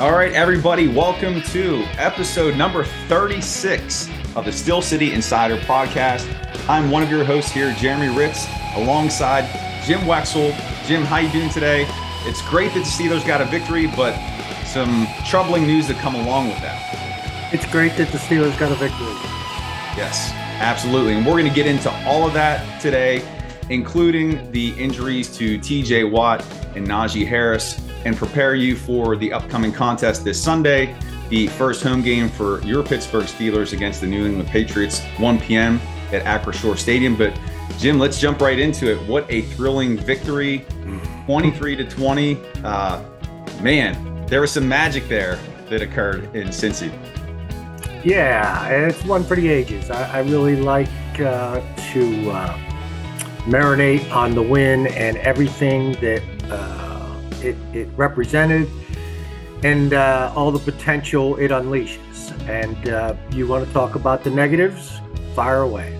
All right, everybody, welcome to episode number 36 of the Steel City Insider podcast. I'm one of your hosts here, Jeremy Hritz, alongside Jim Wexell. Jim, how you doing today? It's great that the Steelers got a victory, but some troubling news that come along with that. It's great that the Steelers got a victory. Yes, absolutely. And we're going to get into all of that today, including the injuries to TJ Watt and Najee Harris and prepare you for the upcoming contest this Sunday, the first home game for your Pittsburgh Steelers against the New England Patriots, 1 p.m. at Acrisure Stadium. But Jim, let's jump right into it. What a thrilling victory, 23 to 20. Uh, man, there was some magic there that occurred in Cincy. Yeah, it's one for the ages. I, I really like uh, to uh, marinate on the win and everything that uh, it, it represented and uh, all the potential it unleashes. And uh, you want to talk about the negatives? Fire away.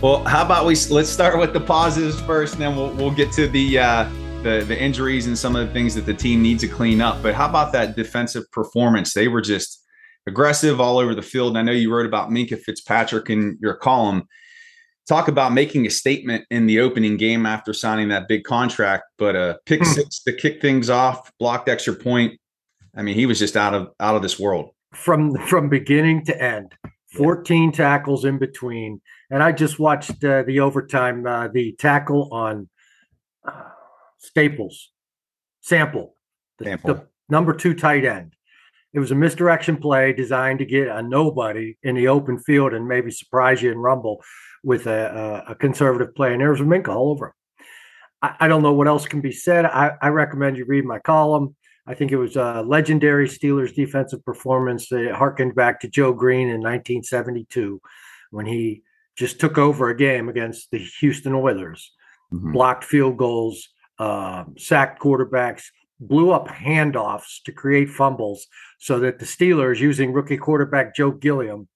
Well, how about we let's start with the positives first, and then we'll we'll get to the uh, the the injuries and some of the things that the team needs to clean up. But how about that defensive performance? They were just aggressive all over the field. And I know you wrote about Minkah Fitzpatrick in your column talk about making a statement in the opening game after signing that big contract, but a pick hmm. six to kick things off, blocked extra point. I mean, he was just out of out of this world from from beginning to end. 14 tackles in between, and I just watched uh, the overtime, uh, the tackle on uh, Staples, Sample, the, Sample. the number two tight end. It was a misdirection play designed to get a nobody in the open field and maybe surprise you and rumble with a, a, conservative play, and there was a Minkah all over him. I, I, don't know what else can be said. I, I, recommend you read my column. I think it was a legendary Steelers defensive performance that harkened back to Joe Greene in 1972 when he just took over a game against the Houston Oilers, mm-hmm. blocked field goals, uh, sacked quarterbacks, blew up handoffs to create fumbles so that the Steelers, using rookie quarterback Joe Gilliam,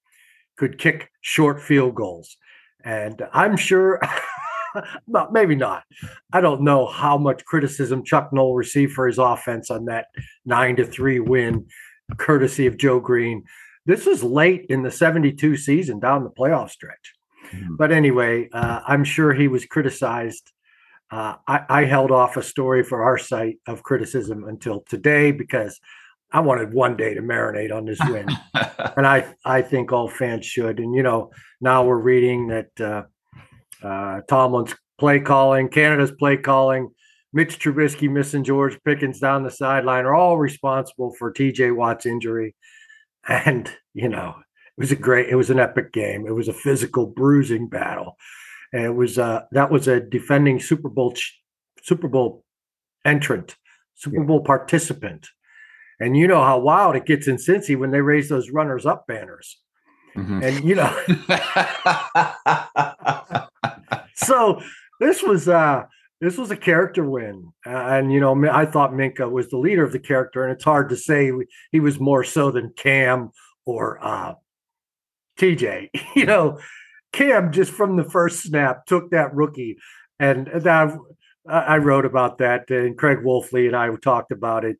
could kick short field goals. And I'm sure, well, maybe not. I don't know how much criticism Chuck Noll received for his offense on that nine to three win, courtesy of Joe Greene. This was late in the 72 season down the playoff stretch. Mm-hmm. But anyway, uh, I'm sure he was criticized. Uh, I, I held off a story for our site of criticism until today because I wanted one day to marinate on this win, and I I think all fans should. And you know, now we're reading that uh, uh, Tomlin's play calling, Canada's play calling, Mitch Trubisky missing George Pickens down the sideline are all responsible for T.J. Watt's injury. And you know, it was a great, it was an epic game. It was a physical bruising battle, and it was uh, that was a defending Super Bowl Super Bowl entrant, Super Bowl participant and you know how wild it gets in Cincy when they raise those runners up banners. Mm-hmm. And you know, so this was uh this was a character win, uh, and you know, I thought Minkah was the leader of the character, and it's hard to say he was more so than Cam or uh TJ. You know, Cam just from the first snap took that rookie, and that I wrote about that, and Craig Wolfley and I talked about it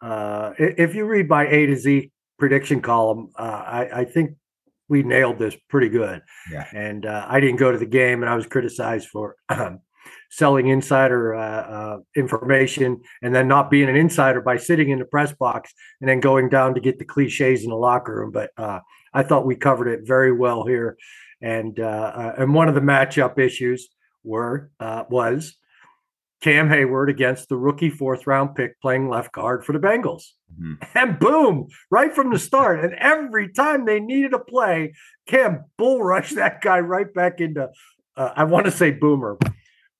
uh, if you read my A to Z prediction column, uh, I, I, think we nailed this pretty good. Yeah. And uh, I didn't go to the game, and I was criticized for um, selling insider uh, uh, information and then not being an insider by sitting in the press box and then going down to get the cliches in the locker room. But uh, I thought we covered it very well here. And and one of the matchup issues were was Cam Heyward against the rookie fourth round pick playing left guard for the Bengals. Mm-hmm. And boom, right from the start. And every time they needed a play, Cam bull rushed that guy right back into, uh, I want to say boomer,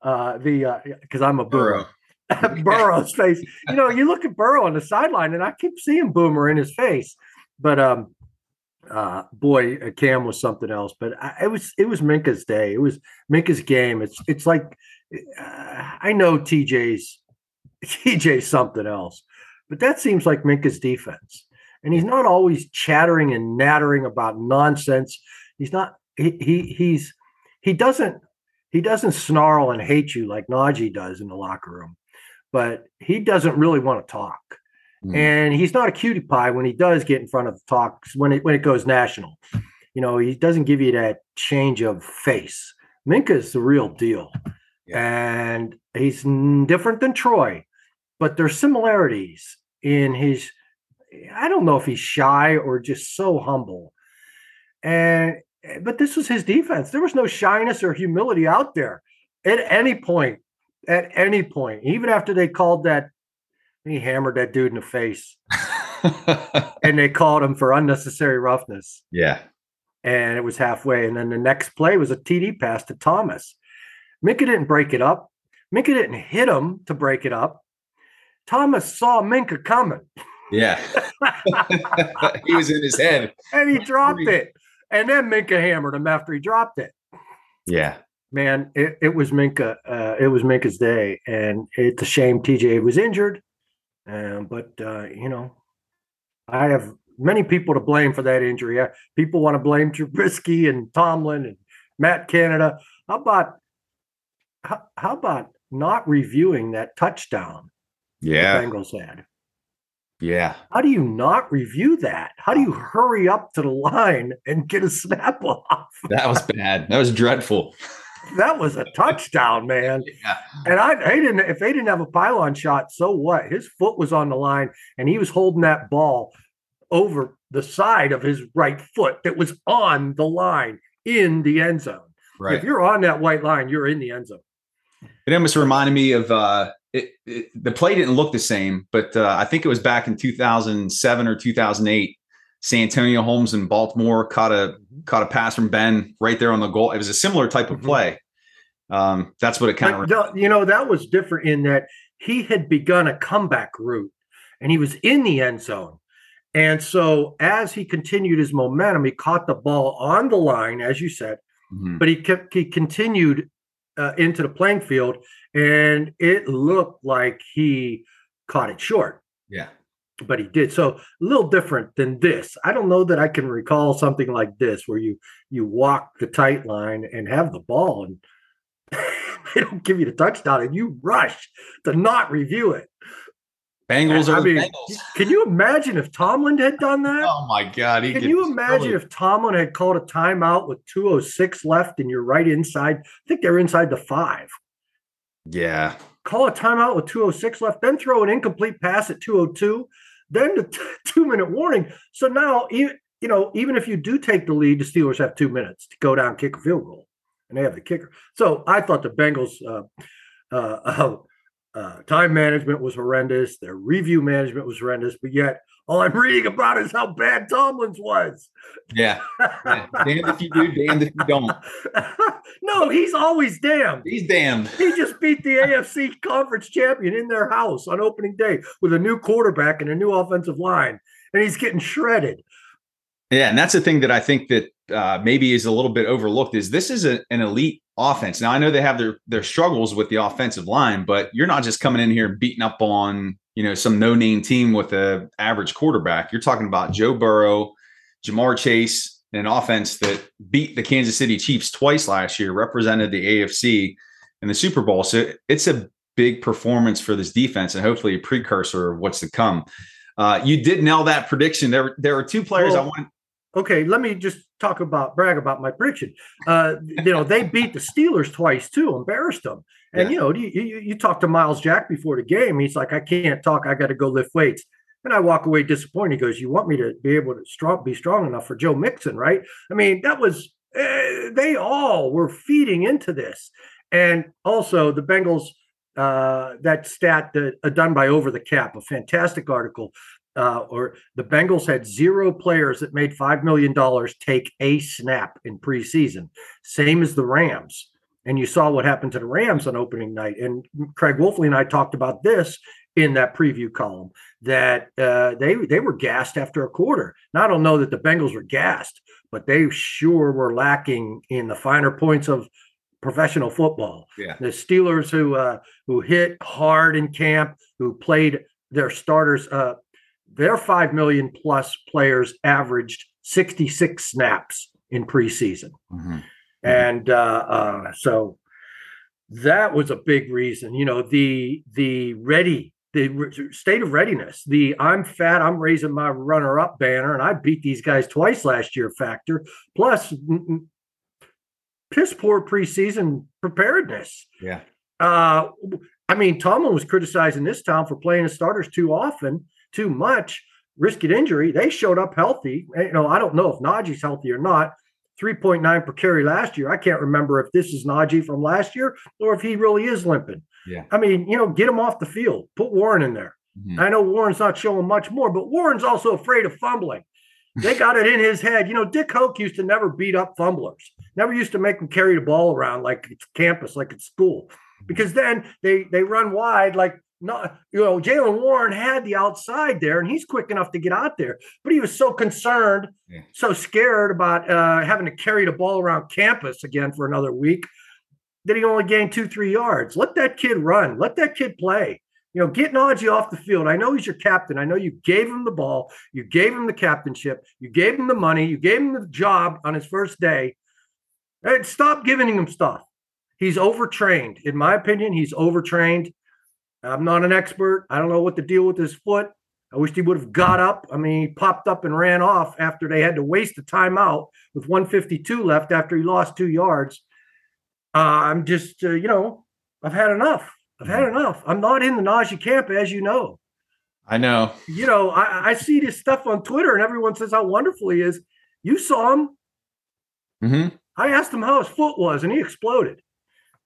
uh, the because uh, I'm a boomer. Burrow. Burrow's face. You know, you look at Burrow on the sideline, and I keep seeing Boomer in his face. But um, uh, boy, uh, Cam was something else. But I, it was it was Minkah's day. It was Minkah's game. It's it's like uh, I know TJ's TJ's something else, but that seems like Minkah's defense. And he's not always chattering and nattering about nonsense. He's not he, he he's he doesn't he doesn't snarl and hate you like Najee does in the locker room, but he doesn't really want to talk. Mm. And he's not a cutie pie when he does get in front of the talks when it when it goes national. You know, he doesn't give you that change of face. Minkah's the real deal. Yeah. And he's different than Troy, but there's similarities in his I don't know if he's shy or just so humble. And but this was his defense. There was no shyness or humility out there at any point. At any point, even after they called that, he hammered that dude in the face, and they called him for unnecessary roughness. Yeah, and it was halfway. And then the next play was a TD pass to Thomas. Minkah didn't break it up. Minkah didn't hit him to break it up. Thomas saw Minkah coming. Yeah. he was in his head. And he dropped it. And then Minkah hammered him after he dropped it. Yeah. Man, it, it was Minkah. Uh, it was Minkah's day. And it's a shame TJ was injured. Um, but, uh, you know, I have many people to blame for that injury. People want to blame Trubisky and Tomlin and Matt Canada. How about how, how about not reviewing that touchdown? Yeah, Bengals had. Yeah. How do you not review that? How do you hurry up to the line and get a snap off? That was bad. That was dreadful. That was a touchdown, man. Yeah. And I they didn't if they didn't have a pylon shot, so what? His foot was on the line and he was holding that ball over the side of his right foot that was on the line in the end zone. Right. If you're on that white line, you're in the end zone. It almost reminded me of uh, it, it, the play didn't look the same, but uh, I think it was back in 2007 or 2008. Santonio Holmes in Baltimore caught a caught a pass from Ben right there on the goal. It was a similar type of mm-hmm. play. Um, that's what it kind of. You know, that was different in that he had begun a comeback route, and he was in the end zone. And so, as he continued his momentum, he caught the ball on the line, as you said, mm-hmm. but he kept he continued uh, into the playing field, and it looked like he caught it short. Yeah, but he did. So a little different than this. I don't know that I can recall something like this where you you walk the tight line and have the ball and they don't give you the touchdown and you rush to not review it. Bengals are I mean, Bengals. Can you imagine if Tomlin had done that? Oh my God! Can you imagine if Tomlin had called a timeout with 206 left and you're right inside? I think they're inside the five. Yeah. Call a timeout with 206 left, then throw an incomplete pass at 202, then the t- two minute warning. So now, you know, even if you do take the lead, the Steelers have two minutes to go down, kick a field goal, and they have the kicker. So I thought the Bengals. Uh, uh, uh, time management was horrendous. Their review management was horrendous. But yet, all I'm reading about is how bad Tomlin's was. Yeah. yeah. damned if you do, damned if you don't. no, he's always damned. He's damned. He just beat the AFC conference champion in their house on opening day with a new quarterback and a new offensive line. And he's getting shredded. Yeah, and that's the thing that I think that uh, maybe is a little bit overlooked is this is a, an elite offense. Now I know they have their their struggles with the offensive line, but you're not just coming in here beating up on you know some no name team with a average quarterback. You're talking about Joe Burrow, Ja'Marr Chase, an offense that beat the Kansas City Chiefs twice last year, represented the AFC in the Super Bowl. So it's a big performance for this defense, and hopefully a precursor of what's to come. Uh, you did nail that prediction. There, there are two players well, I want okay, let me just talk about brag about my prediction. Uh, you know, they beat the Steelers twice too, embarrassed them. And yeah. you know, you, you, you talk to Myles Jack before the game. He's like, I can't talk. I got to go lift weights. And I walk away disappointed. He goes, "You want me to be able to strong, be strong enough for Joe Mixon, right?" I mean, that was uh, they all were feeding into this, and also the Bengals. Uh, that stat that, uh, done by Over the Cap, a fantastic article uh, or the Bengals had zero players that made $5 million take a snap in preseason, same as the Rams. And you saw what happened to the Rams on opening night. And Craig Wolfley and I talked about this in that preview column that uh, they they were gassed after a quarter. Now I don't know that the Bengals were gassed, but they sure were lacking in the finer points of professional football. Yeah. The Steelers who uh, who hit hard in camp, who played their starters uh, their 5 million plus players averaged 66 snaps in preseason. Mm-hmm. And uh, uh, so that was a big reason. You know, the the ready the state of readiness, the I'm fat, I'm raising my runner up banner, and I beat these guys twice last year factor, plus piss poor preseason preparedness. Yeah. Uh, I mean, Tomlin was criticizing this town for playing the starters too often, too much, risked injury. They showed up healthy. You know, I don't know if Najee's healthy or not. 3.9 per carry last year. I can't remember if this is Najee from last year or if he really is limping. Yeah. I mean, you know, get him off the field. Put Warren in there. Mm-hmm. I know Warren's not showing much more, but Warren's also afraid of fumbling. They got it in his head. You know, Dick Hoak used to never beat up fumblers. Never used to make them carry the ball around like it's campus, like it's school. Mm-hmm. Because then they they run wide like not you know Jaylen Warren had the outside there and he's quick enough to get out there, but he was so concerned, yeah. so scared about uh, having to carry the ball around campus again for another week that he only gained two three yards. Let that kid run. Let that kid play. You know, get Najee off the field. I know he's your captain. I know you gave him the ball. You gave him the captainship. You gave him the money. You gave him the job on his first day. And stop giving him stuff. He's overtrained. In my opinion, he's overtrained. I'm not an expert. I don't know what the deal with his foot. I wish he would have got up. I mean, he popped up and ran off after they had to waste a timeout with 152 left after he lost two yards. Uh, I'm just, uh, you know, I've had enough. I've had enough. I'm not in the Najee camp, as you know. I know. You know, I, I see this stuff on Twitter, and everyone says how wonderful he is. You saw him. Mm-hmm. I asked him how his foot was, and he exploded.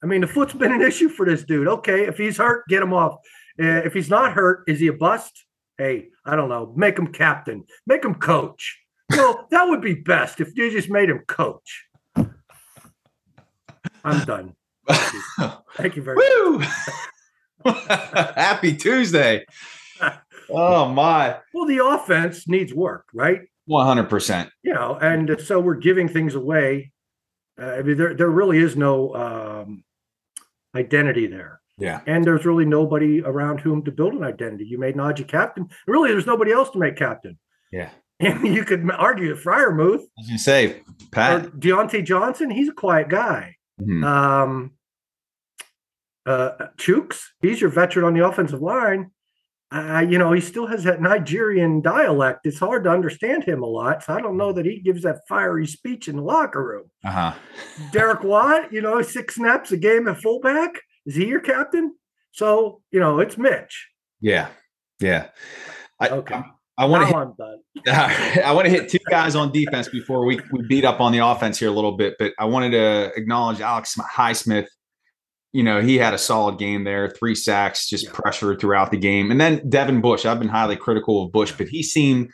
I mean, the foot's been an issue for this dude. Okay, if he's hurt, get him off. Uh, if he's not hurt, is he a bust? Hey, I don't know. Make him captain. Make him coach. Well, that would be best if you just made him coach. I'm done. Thank you, Thank you very Woo! much. Happy Tuesday. Oh my. Well, the offense needs work, right? 100%. You know, and so we're giving things away. Uh, I mean, there, there really is no um, identity there. Yeah. And there's really nobody around whom to build an identity. You made Najee captain. Really, there's nobody else to make captain. Yeah. And you could argue Freiermuth. As you say, Pat. Diontae Johnson, he's a quiet guy. Mm-hmm. Um, uh, Chuks, he's your veteran on the offensive line. Uh, you know, he still has that Nigerian dialect. It's hard to understand him a lot. So I don't know that he gives that fiery speech in the locker room. Uh-huh. Derek Watt, you know, six snaps a game at fullback. Is he your captain? So, you know, it's Mitch. Yeah. Yeah. I, okay. I, I want to hit, I want to hit two guys on defense before we, we beat up on the offense here a little bit, but I wanted to acknowledge Alex Highsmith. You know, he had a solid game there, three sacks, just yeah. pressure throughout the game. And then Devin Bush, I've been highly critical of Bush, but he seemed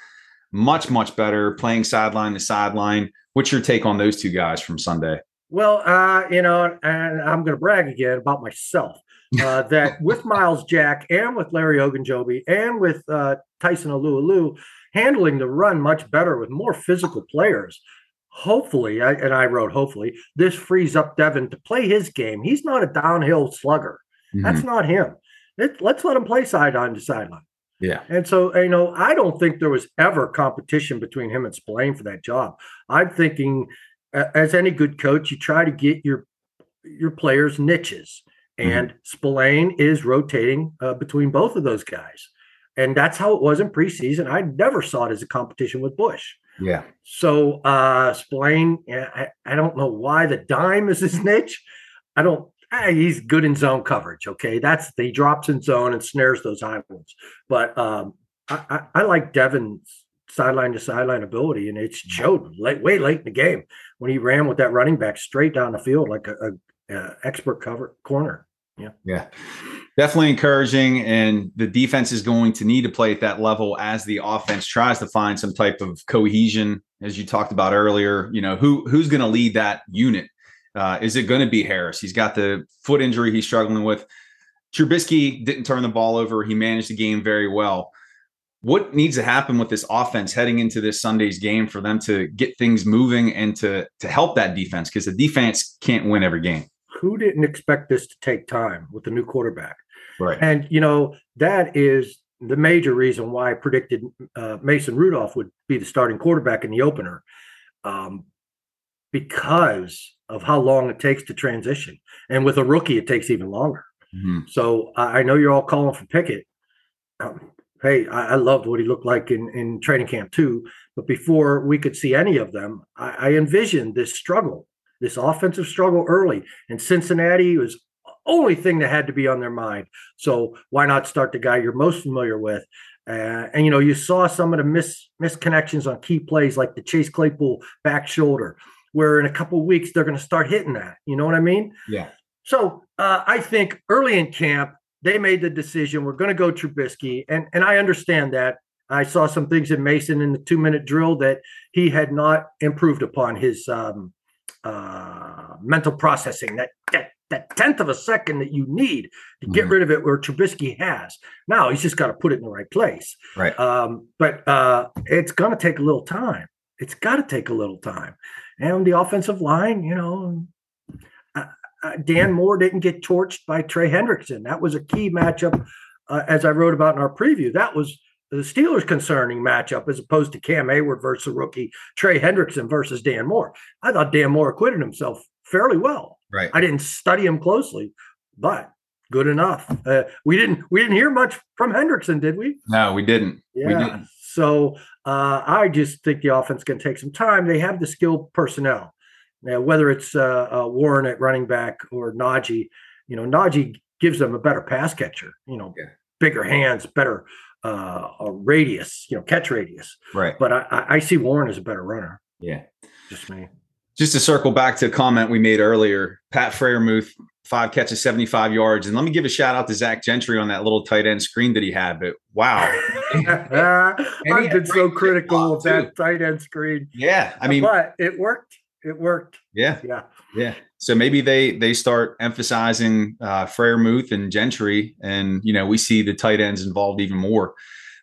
much, much better playing sideline to sideline. What's your take on those two guys from Sunday? Well, uh, you know, and I'm going to brag again about myself. Uh, that with Myles Jack and with Larry Ogunjobi and with uh, Tyson Alualu handling the run much better with more physical players. Hopefully, I, and I wrote hopefully, this frees up Devin to play his game. He's not a downhill slugger. Mm-hmm. That's not him. It, let's let him play sideline to sideline. Yeah. And so, you know, I don't think there was ever competition between him and Spillane for that job. I'm thinking, as any good coach, you try to get your your players niches, mm-hmm. and mm-hmm. Spillane is rotating uh, between both of those guys. And that's how it was in preseason. I never saw it as a competition with Bush. Yeah. So uh Spillane, I, I don't know why the dime is his niche. I don't he's good in zone coverage. Okay. That's he drops in zone and snares those high ones. But um I, I, I like Devin's sideline to sideline ability, and it showed late, way late in the game when he ran with that running back straight down the field like a, a, a expert cover corner. Yeah. Yeah. Definitely encouraging. And the defense is going to need to play at that level as the offense tries to find some type of cohesion, as you talked about earlier. You know, who who's going to lead that unit? Uh, is it going to be Harris? He's got the foot injury he's struggling with. Trubisky didn't turn the ball over. He managed the game very well. What needs to happen with this offense heading into this Sunday's game for them to get things moving and to to help that defense? Because the defense can't win every game who didn't expect this to take time with the new quarterback? Right. And, you know, that is the major reason why I predicted uh, Mason Rudolph would be the starting quarterback in the opener um, because of how long it takes to transition. And with a rookie, it takes even longer. Mm-hmm. So I know you're all calling for Pickett. um, hey, I, I, loved what he looked like in, in training camp too. But before we could see any of them, I, I envisioned this struggle, this offensive struggle early. And Cincinnati was only thing that had to be on their mind. So why not start the guy you're most familiar with? Uh, and you know, you saw some of the mis misconnections on key plays, like the Chase Claypool back shoulder, where in a couple weeks they're going to start hitting that. You know what I mean? Yeah. So uh, I think early in camp they made the decision we're going to go Trubisky, and and I understand that. I saw some things in Mason in the two minute drill that he had not improved upon his um, uh, mental processing. That that that tenth of a second that you need to get mm-hmm. rid of it, where Trubisky has. Now he's just got to put it in the right place. Right. Um, but uh, it's going to take a little time. It's got to take a little time. And the offensive line, you know, uh, Dan Moore didn't get torched by Trey Hendrickson. That was a key matchup, uh, as I wrote about in our preview. That was the Steelers' concerning matchup as opposed to Cam Heyward versus rookie Trey Hendrickson versus Dan Moore. I thought Dan Moore acquitted himself fairly well. Right. I didn't study him closely, but good enough. Uh, we didn't we didn't hear much from Hendrickson, did we? No, we didn't. Yeah. We didn't. So uh, I just think the offense can take some time. They have the skilled personnel. Now, whether it's uh, uh, Warren at running back or Najee, you know, Najee gives them a better pass catcher. You know, yeah. bigger hands, better uh, a radius, you know, catch radius. Right. But I, I see Warren as a better runner. Yeah. Just me. Just to circle back to a comment we made earlier, Pat Freiermuth, five catches, 75 yards. And let me give a shout out to Zach Gentry on that little tight end screen that he had. But wow. I've been so critical of that tight end screen. Yeah. I mean, but it worked it worked. Yeah, yeah, yeah. So maybe they they start emphasizing uh, Freiermuth and Gentry, and you know we see the tight ends involved even more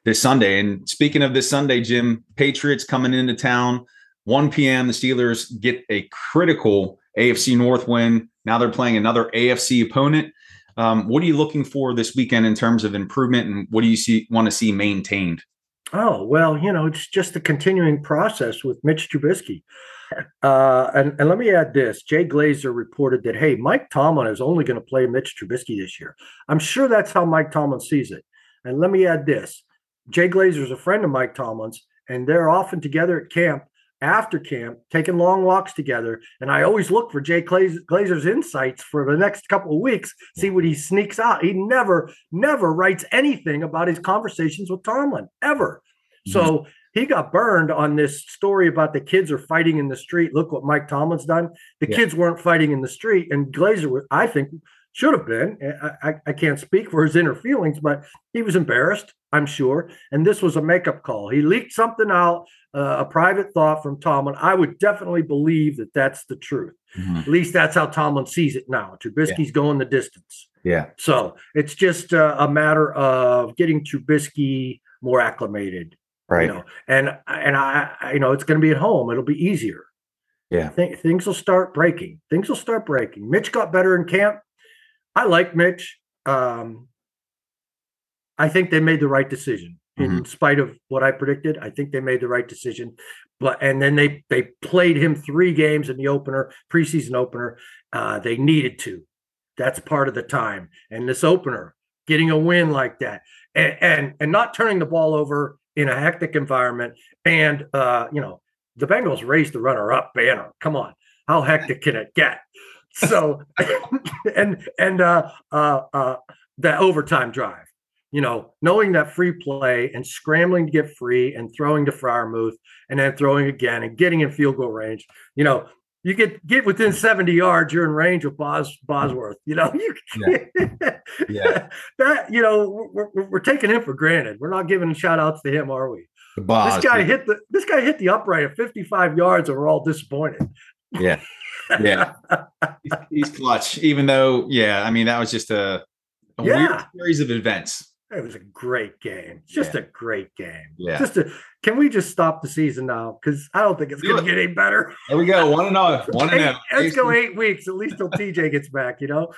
this Sunday. And speaking of this Sunday, Jim, Patriots coming into town, 1 p.m. The Steelers get a critical AFC North win. Now they're playing another AFC opponent. Um, what are you looking for this weekend in terms of improvement, and what do you see want to see maintained? Oh well, you know, it's just a continuing process with Mitch Trubisky. Uh, and, and let me add this Jay Glazer reported that, hey, Mike Tomlin is only going to play Mitch Trubisky this year. I'm sure that's how Mike Tomlin sees it. And let me add this Jay Glazer is a friend of Mike Tomlin's, and they're often together at camp after camp, taking long walks together. And I always look for Jay Glazer's insights for the next couple of weeks, see what he sneaks out. He never, never writes anything about his conversations with Tomlin, ever. Mm-hmm. So he got burned on this story about the kids are fighting in the street. Look what Mike Tomlin's done. The yeah. kids weren't fighting in the street, and Glazer, I think, should have been. I, I, I, can't speak for his inner feelings, but he was embarrassed, I'm sure. And this was a makeup call. He leaked something out, uh, a private thought from Tomlin. I would definitely believe that that's the truth. Mm-hmm. At least that's how Tomlin sees it now. Trubisky's yeah. going the distance. Yeah. So it's just uh, a matter of getting Trubisky more acclimated right. you know and and i, I you know it's going to be at home. It'll be easier. Yeah. Th- things will start breaking. Things will start breaking. Mitch got better in camp. I like mitch. Um i think they made the right decision. In mm-hmm. spite of what i predicted i think they made the right decision. But and then they they played him three games in the opener preseason opener. Uh they needed to. That's part of the time. And this opener getting a win like that and and, and not turning the ball over in a hectic environment. And, uh, you know, the Bengals raised the runner up banner. Come on. How hectic can it get? So, and, and, uh, uh, uh, the overtime drive, you know, knowing that free play and scrambling to get free and throwing to Freiermuth and then throwing again and getting in field goal range, you know, you get get within 70 yards, you're in range of Bos, Bosworth. You know, you yeah. yeah. that you know we're, we're, we're, taking him for granted. We're not giving shout outs to him, are we? Boss, this guy yeah. hit the this guy hit the upright at 55 yards, and we're all disappointed. Yeah, yeah, he's, he's, clutch. Even though, yeah, I mean that was just a, a yeah. weird series of events. It was a great game. Just yeah. a great game. Yeah. Just a, can we just stop the season now? Because I don't think it's going to get any better. There we go. One and zero. One and zero. Let's go eight weeks at least till TJ gets back. You know.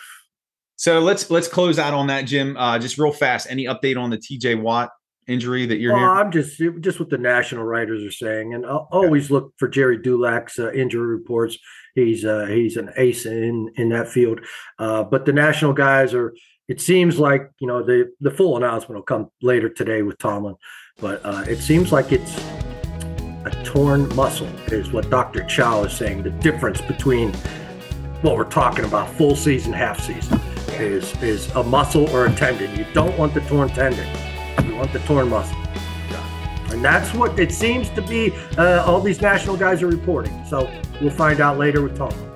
So let's let's close out on that, Jim. Uh, just real fast. Any update on the TJ Watt injury that you're well, hearing? I'm just just what the national writers are saying, and I'll always look for Gerry Dulac's uh, injury reports. He's uh, he's an ace in in that field, uh, but the national guys are it seems like you know the the full announcement will come later today with Tomlin, but uh, it seems like it's a torn muscle is what Dr. Chao is saying. The difference between what we're talking about, full season, half season, is is a muscle or a tendon. You don't want the torn tendon. You want the torn muscle. And that's what it seems to be. Uh, all these national guys are reporting. So we'll find out later with Tomlin.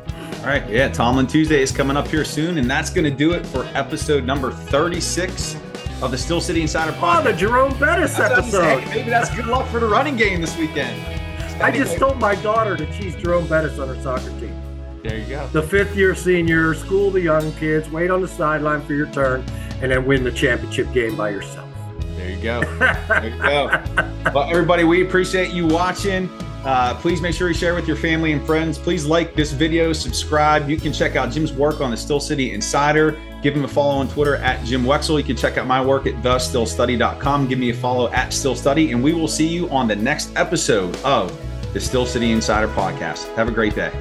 All right. Yeah. Tomlin Tuesday is coming up here soon. And that's going to do it for episode number 36 of the Steel City Insider ah, podcast. Oh, the Jerome Bettis That's what I'm episode. Maybe that's good luck for the running game this weekend. I just told my daughter that she's Jerome Bettis on her soccer team. There you go. The fifth year senior, school the young kids, wait on the sideline for your turn, and then win the championship game by yourself. There you go. There you go. well, everybody, we appreciate you watching. Uh, please make sure you share with your family and friends. Please like this video, subscribe. You can check out Jim's work on the Steel City Insider. Give him a follow on Twitter at Jim Wexell. You can check out my work at thesteelstudy.com. Give me a follow at Steel Study, and we will see you on the next episode of the Steel City Insider podcast. Have a great day.